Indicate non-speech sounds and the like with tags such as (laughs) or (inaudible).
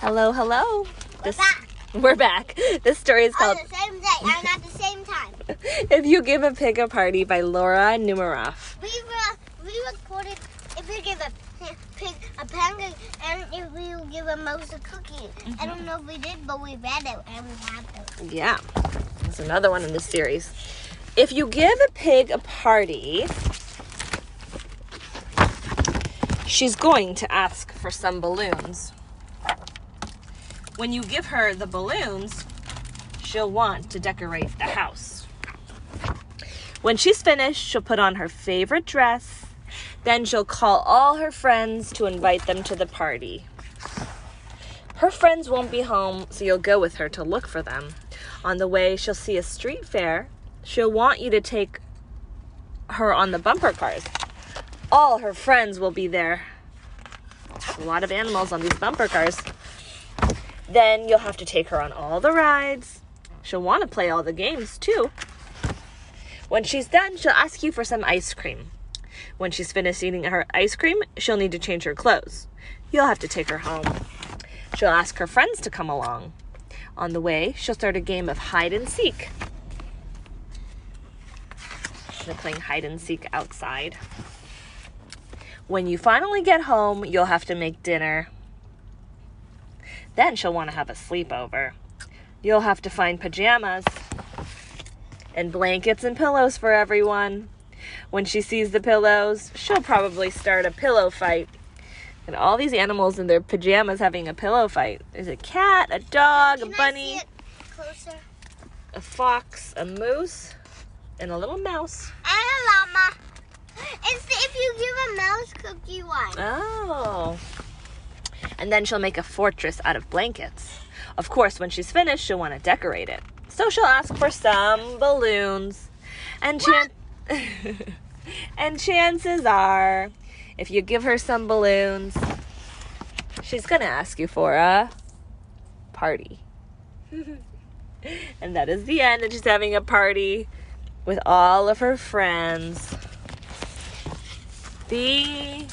Hello, hello. We're back. We're back. (laughs) This story is On called the same day and at the same time. (laughs) If You Give a Pig a Party by Laura Numeroff. We re- we recorded if you give a pig a pancake and if you give a mouse a cookie. I don't mm-hmm. know if we did, but we read it and we have those. Yeah, there's another one in this series. If you give a pig a party, she's going to ask for some balloons. When you give her the balloons, she'll want to decorate the house. When she's finished, she'll put on her favorite dress. Then she'll call all her friends to invite them to the party. Her friends won't be home, so you'll go with her to look for them. On the way, she'll see a street fair. She'll want you to take her on the bumper cars. All her friends will be there. A lot of animals on these bumper cars. Then you'll have to take her on all the rides. She'll want to play all the games too. When she's done, she'll ask you for some ice cream. When she's finished eating her ice cream, she'll need to change her clothes. You'll have to take her home. She'll ask her friends to come along. On the way, she'll start a game of hide and seek. They're playing hide and seek outside. When you finally get home, you'll have to make dinner. Then she'll want to have a sleepover. You'll have to find pajamas and blankets and pillows for everyone. When she sees the pillows, she'll probably start a pillow fight. And all these animals in their pajamas having a pillow fight. There's a cat, a dog, Can a bunny, see it closer? a fox, a moose, and a little mouse. And a llama. It's if you give a mouse cookie one. Oh. And then she'll make a fortress out of blankets. Of course, when she's finished, she'll want to decorate it. So she'll ask for some balloons. And chan- (laughs) and chances are, if you give her some balloons, she's going to ask you for a party. (laughs) and that is the end. And she's having a party with all of her friends. The